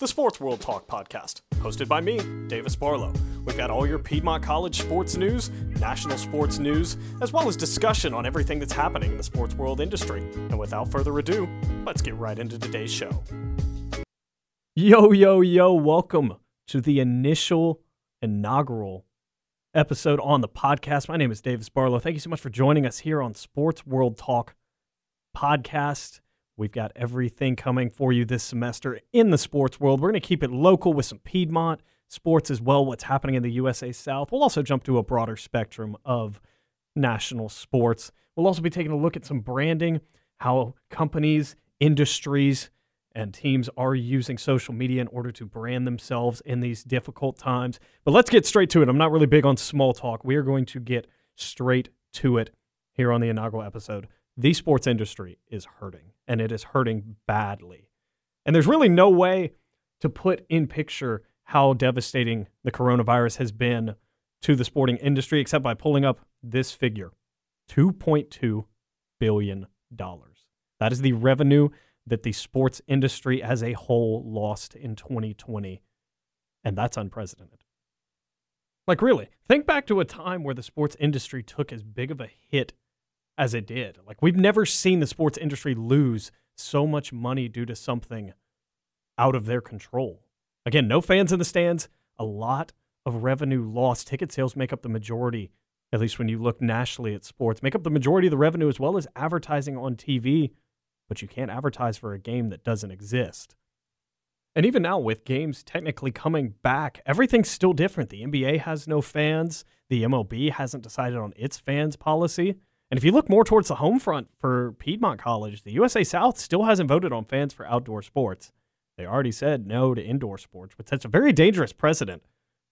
the Sports World Talk podcast, hosted by me, Davis Barlow. We've got all your Piedmont College sports news, national sports news, as well as discussion on everything that's happening in the sports world industry. And without further ado, let's get right into today's show. Yo, yo, yo, welcome to the initial inaugural episode on the podcast. My name is Davis Barlow. Thank you so much for joining us here on Sports World Talk podcast. We've got everything coming for you this semester in the sports world. We're going to keep it local with some Piedmont sports as well, what's happening in the USA South. We'll also jump to a broader spectrum of national sports. We'll also be taking a look at some branding, how companies, industries, and teams are using social media in order to brand themselves in these difficult times. But let's get straight to it. I'm not really big on small talk. We are going to get straight to it here on the inaugural episode. The sports industry is hurting and it is hurting badly. And there's really no way to put in picture how devastating the coronavirus has been to the sporting industry except by pulling up this figure $2.2 billion. That is the revenue that the sports industry as a whole lost in 2020. And that's unprecedented. Like, really, think back to a time where the sports industry took as big of a hit as it did. Like we've never seen the sports industry lose so much money due to something out of their control. Again, no fans in the stands, a lot of revenue lost. Ticket sales make up the majority, at least when you look nationally at sports, make up the majority of the revenue as well as advertising on TV, but you can't advertise for a game that doesn't exist. And even now, with games technically coming back, everything's still different. The NBA has no fans. The MLB hasn't decided on its fans policy. And if you look more towards the home front for Piedmont College, the USA South still hasn't voted on fans for outdoor sports. They already said no to indoor sports, which sets a very dangerous precedent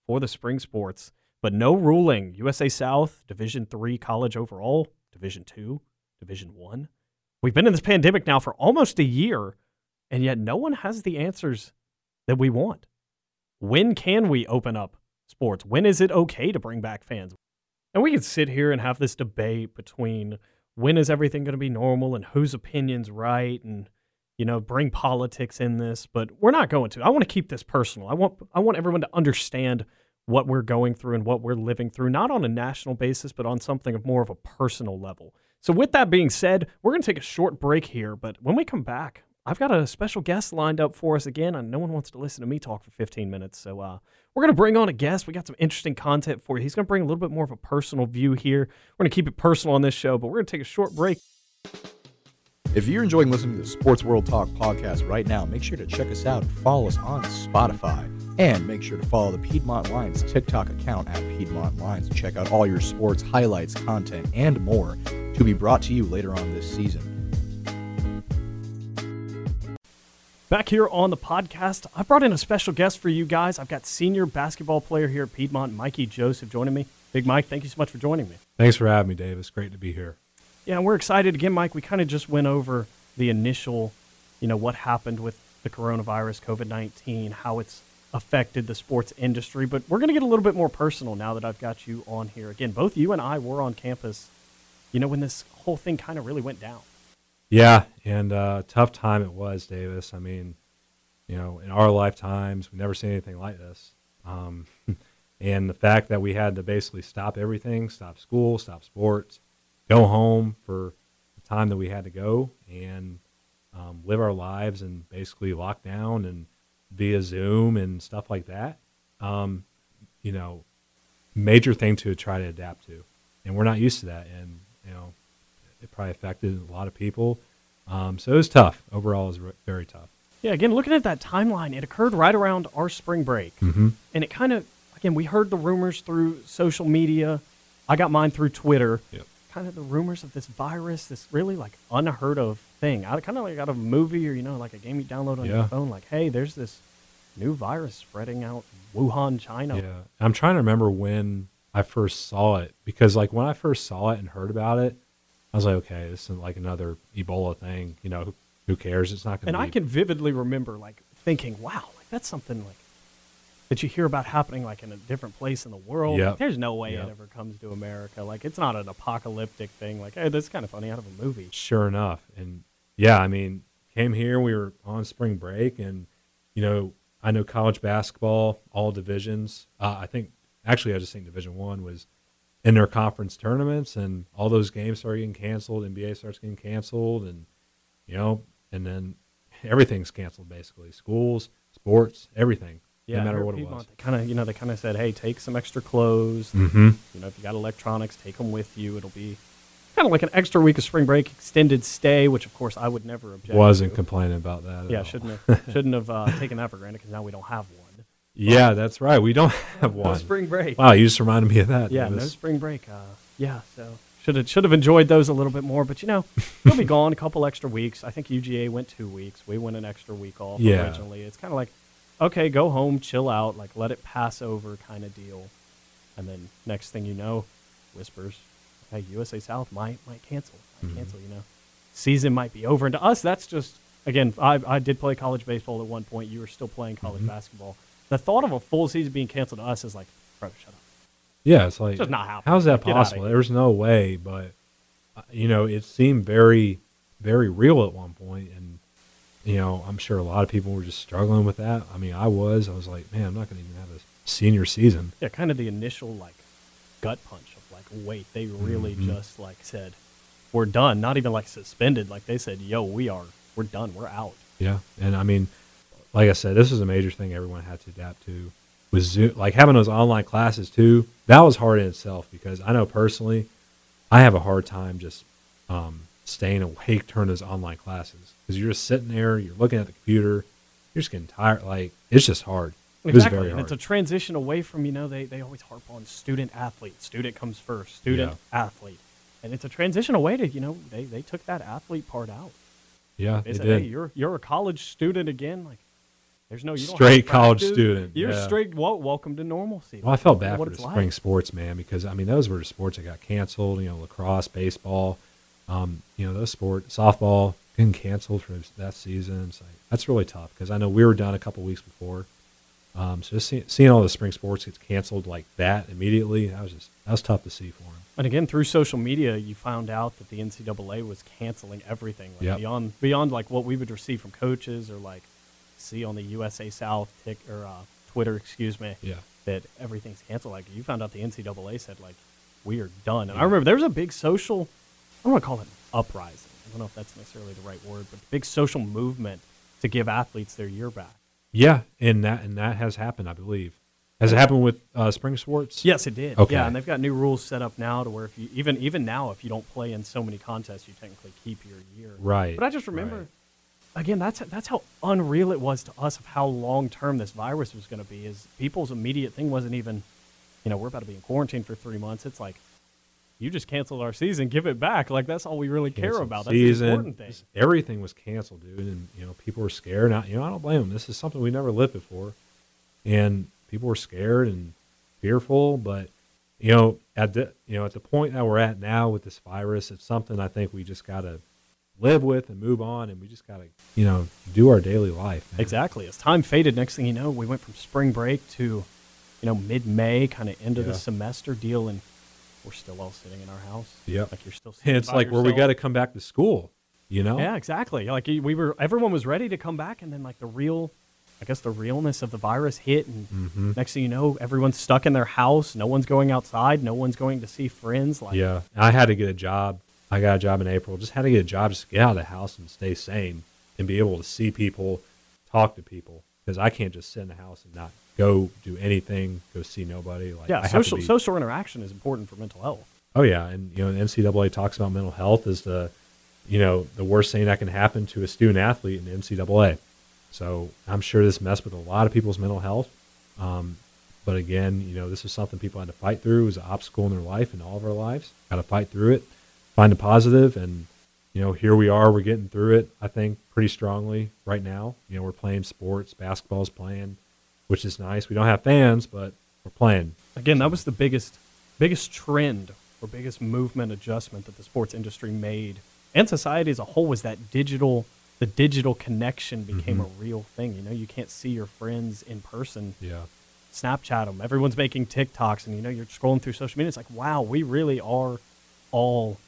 for the spring sports. But no ruling. USA South, Division Three college overall, Division Two, Division One. We've been in this pandemic now for almost a year, and yet no one has the answers that we want. When can we open up sports? When is it okay to bring back fans? And we could sit here and have this debate between when is everything going to be normal and whose opinion's right and you know bring politics in this but we're not going to. I want to keep this personal. I want i want everyone to understand what we're going through and what we're living through not on a national basis but on something of more of a personal level. So with that being said we're going to take a short break here but when we come back I've got a special guest lined up for us again, and no one wants to listen to me talk for 15 minutes. So uh, we're going to bring on a guest. We got some interesting content for you. He's going to bring a little bit more of a personal view here. We're going to keep it personal on this show, but we're going to take a short break. If you're enjoying listening to the Sports World Talk podcast right now, make sure to check us out and follow us on Spotify. And make sure to follow the Piedmont Lions TikTok account at Piedmont Lions and check out all your sports highlights, content, and more to be brought to you later on this season. Back here on the podcast, I've brought in a special guest for you guys. I've got senior basketball player here at Piedmont, Mikey Joseph, joining me. Big Mike, thank you so much for joining me. Thanks for having me, Davis. Great to be here. Yeah, we're excited again, Mike. We kind of just went over the initial, you know, what happened with the coronavirus, COVID 19, how it's affected the sports industry. But we're going to get a little bit more personal now that I've got you on here. Again, both you and I were on campus, you know, when this whole thing kind of really went down. Yeah, and uh, tough time it was, Davis. I mean, you know, in our lifetimes, we've never seen anything like this. Um, and the fact that we had to basically stop everything, stop school, stop sports, go home for the time that we had to go, and um, live our lives and basically lock down and via Zoom and stuff like that. Um, you know, major thing to try to adapt to, and we're not used to that. And you know, it probably affected a lot of people. Um, so it was tough. Overall, it was re- very tough. Yeah, again, looking at that timeline, it occurred right around our spring break. Mm-hmm. And it kind of, again, we heard the rumors through social media. I got mine through Twitter. Yep. Kind of the rumors of this virus, this really like unheard of thing. I kind of like out of a movie or, you know, like a game you download on Yeah. your phone. Like, hey, there's this new virus spreading out Wuhan, China. Yeah, I'm trying to remember when I first saw it because, like, when I first saw it and heard about it, I was like, okay, this is like another Ebola thing. You know, who, who cares? It's not going to And to. I can vividly remember like thinking, wow, like that's something like that you hear about happening like in a different place in the world. Yep. Like, there's no way Yep. it ever comes to America. Like it's not an apocalyptic thing. Like, hey, that's kind of funny out of a movie. Sure enough, and yeah, I mean, came here. We were on spring break, and you know, I I know college basketball, all divisions. Uh, I think actually, I just think Division One was in their conference tournaments, and all those games started getting canceled. NBA starts getting canceled, and you know, and then everything's canceled basically. Schools, sports, everything. Yeah, no matter what it was. They kind of, you know, they kind of said, "Hey, take some extra clothes. Mm-hmm. You know, if you got electronics, take them with you. It'll be kind of like an extra week of spring break, extended stay, which of course I would never object. Wasn't to. complaining about that. at Yeah, all. shouldn't have shouldn't have uh, taken that for granted because now we don't have one. Yeah, that's right. We don't have No one. spring break. Wow, you just reminded me of that. Yeah, no spring break. Uh, yeah, so should have should have enjoyed those a little bit more. But you know, we'll be gone a couple extra weeks. I think UGA went two weeks. We went an extra week off Yeah. originally. It's kind of like, okay, go home, chill out, like let it pass over, kind of deal. And then next thing you know, whispers, hey, USA South might might cancel, might Mhm. cancel. You know, season might be over. And to us, that's just again, I I did play college baseball at one point. You were still playing college Mhm. basketball. The thought of a full season being canceled to us is like, bro, shut up. Yeah, it's like It's just not happening. How's that possible? There's no way, but uh, you know, it seemed very, very real at one point, and you know, I'm sure a lot of people were just struggling with that. I mean, I was. I was like, man, I'm not going to even have a senior season. Yeah, kind of the initial like gut punch of like, wait, they really Mhm. just like said, we're done. Not even like suspended. Like they said, yo, we are, we're done. We're out. Yeah, and I mean, like I said, this is a major thing everyone had to adapt to. With Zoom, like having those online classes too, that was hard in itself because I know personally, I have a hard time just um, staying awake during those online classes because you're just sitting there, you're looking at the computer, you're just getting tired. Like it's just hard. It Exactly. very and hard. it's a transition away from, you know, they, they always harp on student athlete. Student comes first, student athlete. And it's a transition away to, you know, they, they took that athlete part out. yeah, They they said, did. hey, you're you're a college student again. Like, there's no you Straight college practice. student, You're yeah. straight. Well, welcome to normalcy. Well, I felt bad for the like. spring sports, man, because I mean those were the sports that got canceled. You know, lacrosse, baseball, um, you know those sports, softball getting canceled for that season. Like, that's really tough because I know we were done a couple weeks before. Um, so just see, seeing all the spring sports get canceled like that immediately, that was just that was tough to see for him. And again, through social media, you found out that the NCAA was canceling everything like Yep. beyond beyond like what we would receive from coaches or like see on the USA South tick or uh, Twitter, excuse me, Yeah, that everything's canceled. Like you found out the NCAA said like we are done. And I remember there was a big social, I don't want to call it uprising. I don't know if that's necessarily the right word, but big social movement to give athletes their year back. yeah, and that and that has happened, I believe. Has it happened with uh, spring sports? Yes, it did. Okay. Yeah, and they've got new rules set up now to where if you even even now if you don't play in so many contests, you technically keep your year. Right. But I just remember, right. Again, that's that's how unreal it was to us of how long term this virus was going to be. Is people's immediate thing wasn't even, you know, we're about to be in quarantine for three months. It's like, you just canceled our season, give it back. Like that's all we really care about. That's the important thing. Everything was canceled, dude, and you know people were scared. I, you know, I don't blame them. This is something we never lived before, and people were scared and fearful. But you know, at the you know at the point that we're at now with this virus, it's something I think we just gotta live with and move on, and we just gotta you know do our daily life. man. Exactly. As time faded, next thing you know, we went from spring break to, you know, mid May, kind of end of Yeah. the semester deal, and we're still all sitting in our house. yeah Like you're still. Sitting it's like where we got to come back to school. You know. Yeah, exactly. Like we were, everyone was ready to come back, and then like the real, I guess the realness of the virus hit, and hmm next thing you know, everyone's stuck in their house. No one's going outside. No one's going to see friends. Like, Yeah, I had to get a job. I got a job in April. Just had to get a job just to get out of the house and stay sane and be able to see people, talk to people because I can't just sit in the house and not go do anything, go see nobody. Like yeah. I have to Social be- social interaction is important for mental health. Oh yeah, and you know the NCAA talks about mental health as the, you know, the worst thing that can happen to a student athlete in the NCAA. So I'm sure this messed with a lot of people's mental health. Um, but again, you know, this is something people had to fight through. It was an obstacle in their life and all of our lives. Got to fight through it, find a positive, and you know, here we are. We're getting through it. I think pretty strongly right now. You know, we're playing sports. Basketball's playing, which is nice. We don't have fans, but we're playing. Again, that was the biggest, biggest trend or biggest movement adjustment that the sports industry made and society as a whole was that digital, the digital connection became Mhm. a real thing. You know, you can't see your friends in person. Yeah. Snapchat them. Everyone's making TikToks, and you know, you're scrolling through social media. It's like, wow, we really are all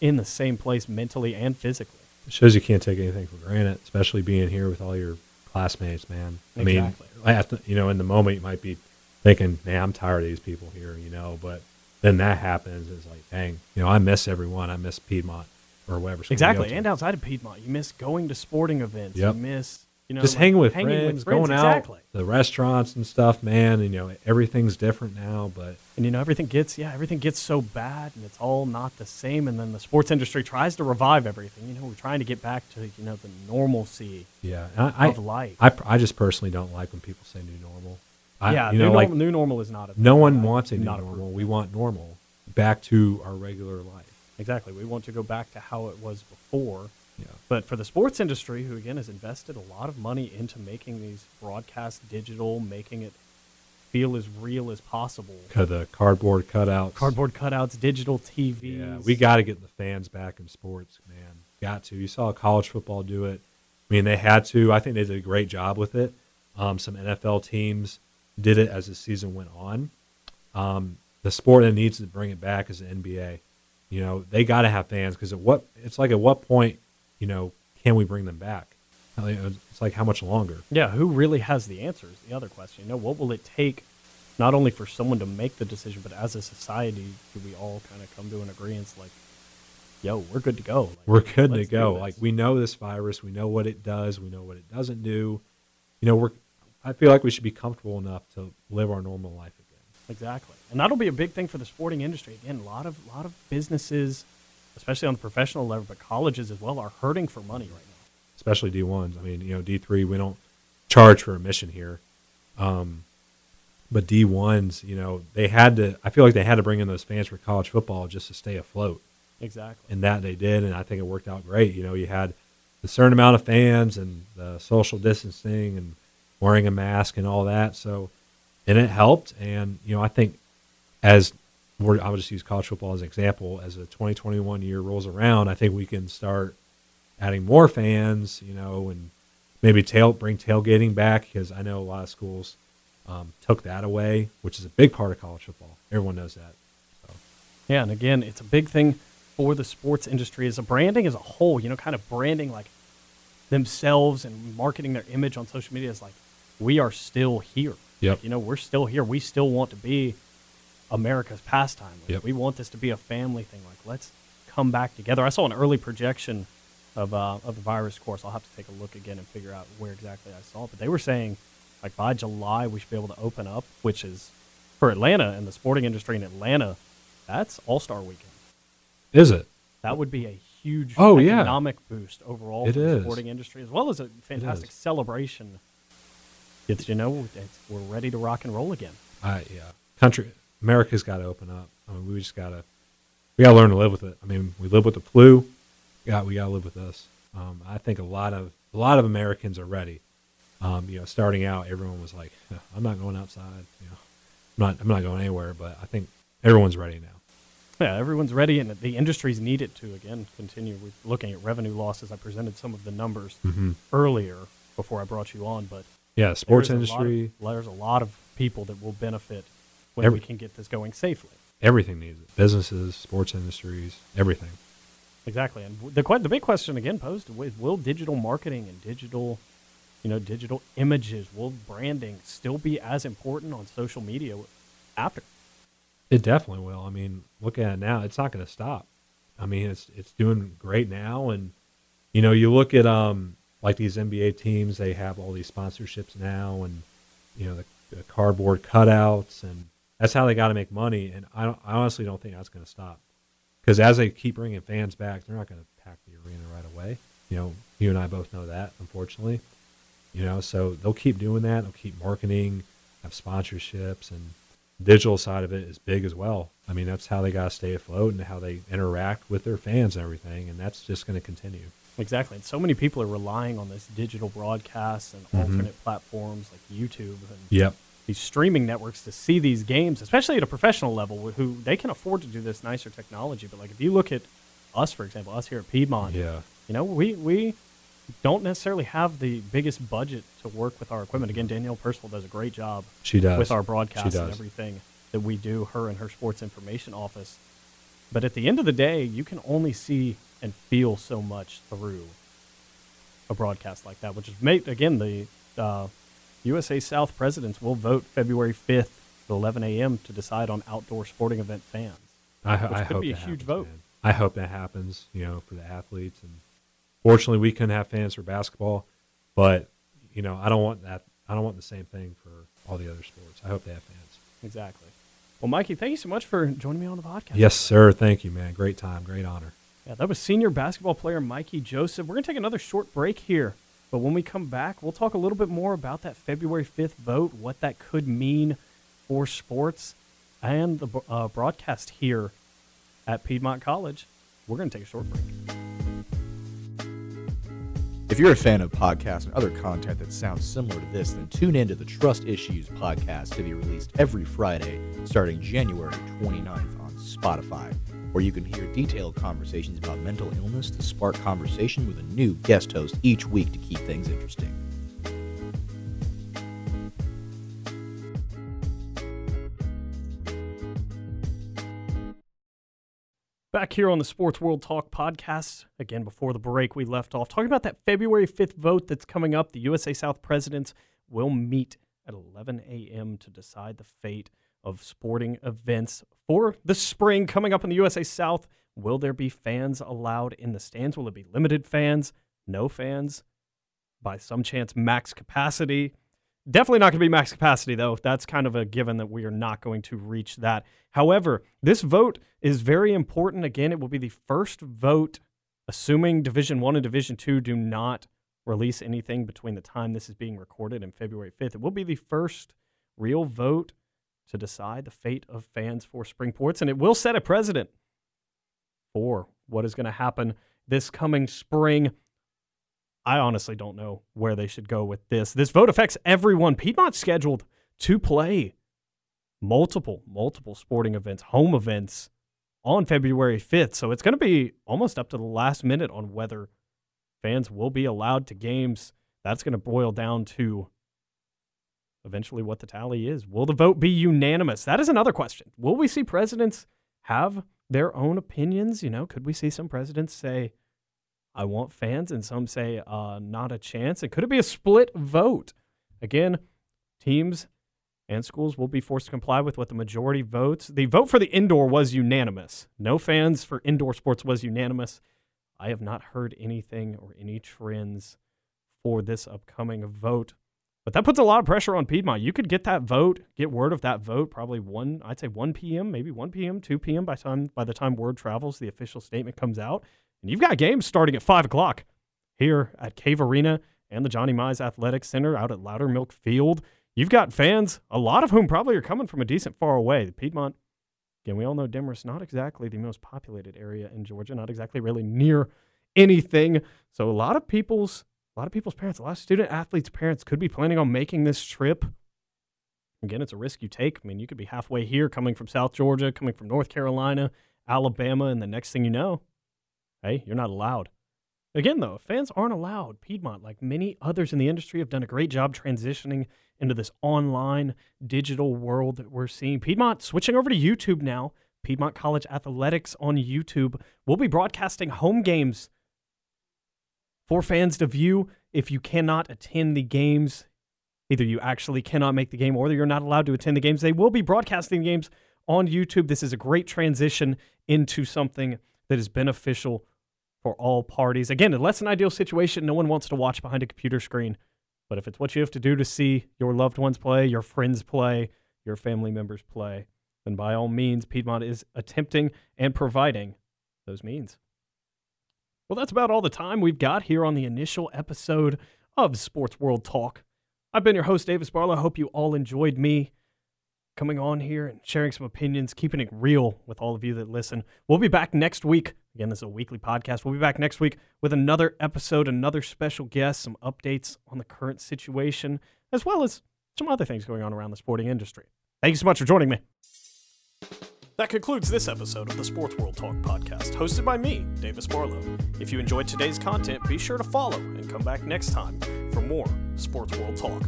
in the same place mentally and physically. It shows you can't take anything for granted, especially being here with all your classmates, man. I mean, Exactly. at the, you know, in the moment you might be thinking, "Man, I'm tired of these people here," you know. But then that happens, it's like, dang, you know, I miss everyone. I miss Piedmont or whatever. school we go Exactly. And outside of Piedmont, you miss going to sporting events. Yep. You miss, you know, just like, hanging with hanging friends, with friends. going out, exactly. the restaurants and stuff, man. And you know, everything's different now. But And you know, everything gets yeah, everything gets so bad, and it's all not the same. And then the sports industry tries to revive everything. You know, we're trying to get back to you know the normalcy yeah, I, I, of life. I, I just personally don't like when people say new normal. I, yeah, you new, know, like normal, new normal is not a no one wants a new normal. approved. We want normal, back to our regular life. Exactly. We want to go back to how it was before. Yeah. But for the sports industry, who again has invested a lot of money into making these broadcasts digital, making it feel as real as possible. The cardboard cutouts. Cardboard cutouts, digital TVs. Yeah, we got to get the fans back in sports, man. Got to. You saw college football do it. I mean, they had to. I think they did a great job with it. Um, some NFL teams did it as the season went on. Um, the sport that needs to bring it back is the NBA. You know, they got to have fans because at what it's like at what point, you know, can we bring them back? It's like how much longer? Yeah, who really has the answers? The other question. You know, what will it take not only for someone to make the decision, but as a society, do we all kind of come to an agreement like, yo, we're good to go. Like, We're good to go. Like we know this virus, we know what it does, we know what it doesn't do. You know, we're. I feel like we should be comfortable enough to live our normal life again. Exactly, and that'll be a big thing for the sporting industry. Again, a lot of lot of businesses, especially on the professional level, but colleges as well, are hurting for money right now. especially D ones. I mean, you know, D three we don't charge for admission here, um, but D ones, you know, they had to. I feel like they had to bring in those fans for college football just to stay afloat, Exactly. and that they did, and I think it worked out great. You know, you had a certain amount of fans and the social distancing and wearing a mask and all that, so and it helped. And you know, I think as we're, I'll just use college football as an example. As the 2021 year rolls around, I think we can start adding more fans, you know, and maybe tail bring tailgating back because I know a lot of schools um, took that away, which is a big part of college football. Everyone knows that. So, Yeah, and again, it's a big thing for the sports industry as a branding as a whole. You know, kind of branding like themselves and marketing their image on social media is like we are still here. Yep. Like, you know, we're still here. We still want to be America's pastime. Yep. We want this to be a family thing. Like let's come back together. I saw an early projection of uh, of the virus course. I'll have to take a look again and figure out where exactly I saw it. But they were saying like by July we should be able to open up, which is for Atlanta and the sporting industry in Atlanta. That's All Star Weekend. is it? That would be a huge Oh, yeah. economic boost overall It for the sporting industry, as well as a fantastic celebration. It's you know it's, we're ready to rock and roll again. I yeah. Country America's got to open up. I mean, we just got to we got to learn to live with it. I mean, we live with the flu. Yeah, we got to live with this. Um, I think a lot of a lot of Americans are ready. Um, you know, starting out, everyone was like, "I'm not going outside." You know, I'm not I'm not going anywhere. But I think everyone's ready now. Yeah, everyone's ready, and the industries need it to again continue. We're looking at revenue losses. I presented some of the numbers Mm-hmm. earlier before I brought you on, but Yeah, sports there's a of- industry, there's a lot of people that will benefit when Every- we can get this going safely. everything needs it. Businesses, sports industries, everything. Exactly, and the the big question again posed: is Will digital marketing and digital, you know, digital images, will branding still be as important on social media after? It definitely will. I mean, look at it now; it's not going to stop. I mean, it's it's doing great now, and you know, you look at um like these NBA teams; they have all these sponsorships now, and you know the, the cardboard cutouts, and that's how they got to make money. And I, don't, I honestly don't think that's going to stop because as they keep bringing fans back, they're not going to pack the arena right away. You know, you and I both know that, unfortunately. You know, so they'll keep doing that. They'll keep marketing, have sponsorships, and digital side of it is big as well. I mean, that's how they got to stay afloat and how they interact with their fans and everything, and that's just going to continue. Exactly, and so many people are relying on this digital broadcasts and Mhm. alternate platforms like YouTube and Yep. These streaming networks to see these games, especially at a professional level, who they can afford to do this nicer technology. But like if you look at us, for example, us here at Piedmont, Yeah. you know, we we don't necessarily have the biggest budget to work with our equipment. Again, Danielle Percival does a great job She does. with our broadcast and everything that we do, her and her sports information office. But at the end of the day, you can only see and feel so much through a broadcast like that, which is made again the uh, USA South presidents will vote February 5th at 11 a.m. to decide on outdoor sporting event fans. I, Which I could hope be a that huge happens, vote. man. I hope that happens. You know, for the athletes, and fortunately, we couldn't have fans for basketball, but you know, I don't want that. I don't want the same thing for all the other sports. I hope they have fans. Exactly. Well, Mikey, thank you so much for joining me on the podcast. Yes, sir. Thank you, man. Great time. Great honor. Yeah, that was senior basketball player Mikey Joseph. We're going to take another short break here, but when we come back, we'll talk a little bit more about that February 5th vote, what that could mean for sports, and the uh, broadcast here at Piedmont College. We're going to take a short break. If you're a fan of podcasts and other content that sounds similar to this, then tune in to the Trust Issues podcast to be released every Friday starting January 29th on Spotify, where you can hear detailed conversations about mental illness to spark conversation with a new guest host each week to keep things interesting. Back here on the Sports World Talk podcast, again, before the break, we left off talking about that February 5th vote that's coming up. The USA South presidents will meet at 11 a.m. to decide the fate of sporting events for the spring coming up in the USA South. Will there be fans allowed in the stands? Will it be limited fans? No fans? By some chance, max capacity? Definitely not going to be max capacity, though. That's kind of a given that we are not going to reach that. However, this vote is very important. Again, it will be the first vote, assuming Division One and Division Two do not release anything between the time this is being recorded and February 5th. It will be the first real vote to decide the fate of fans for Springports, and it will set a precedent for what is going to happen this coming spring. I honestly don't know where they should go with this. This vote affects everyone. Piedmont's scheduled to play multiple, multiple sporting events, home events on February 5th. So it's going to be almost up to the last minute on whether fans will be allowed to games. That's going to boil down to eventually what the tally is. Will the vote be unanimous? That is another question. Will we see presidents have their own opinions? You know, could we see some presidents say, I want fans, and some say, uh, not a chance? And could it be a split vote? Again, teams and schools will be forced to comply with what the majority votes. The vote for the indoor was unanimous. No fans for indoor sports was unanimous. I have not heard anything or any trends for this upcoming vote. But that puts a lot of pressure on Piedmont. You could get that vote, get word of that vote, probably one, I'd say 1 p.m., maybe 1 p.m., 2 p.m. by time by the time word travels, the official statement comes out, and you've got games starting at five o'clock here at Cave Arena and the Johnny Mize Athletic Center out at Loudermilk Field. You've got fans, a lot of whom probably are coming from a decent far away. The Piedmont, again, we all know Demorest not exactly the most populated area in Georgia, not exactly really near anything. So a lot of people's a lot of people's parents, a lot of student athletes' parents could be planning on making this trip. Again, it's a risk you take. I mean, you could be halfway here coming from South Georgia, coming from North Carolina, Alabama, and the next thing you know, hey, you're not allowed. Again, though, fans aren't allowed. Piedmont, like many others in the industry, have done a great job transitioning into this online digital world that we're seeing. Piedmont switching over to YouTube now. Piedmont College Athletics on YouTube. We'll be broadcasting home games for fans to view. If you cannot attend the games, either you actually cannot make the game or you're not allowed to attend the games, they will be broadcasting games on YouTube. This is a great transition into something that is beneficial for all parties. Again, a less than ideal situation. No one wants to watch behind a computer screen. But if it's what you have to do to see your loved ones play, your friends play, your family members play, then by all means, Piedmont is attempting and providing those means. Well, that's about all the time we've got here on the initial episode of Sports World Talk. I've been your host, Davis Barlow. I hope you all enjoyed me coming on here and sharing some opinions, keeping it real with all of you that listen. We'll be back next week. Again, this is a weekly podcast. We'll be back next week with another episode, another special guest, some updates on the current situation, as well as some other things going on around the sporting industry. Thank you so much for joining me. That concludes this episode of the Sports World Talk podcast, hosted by me, Davis Barlow. If you enjoyed today's content, be sure to follow and come back next time for more Sports World Talk.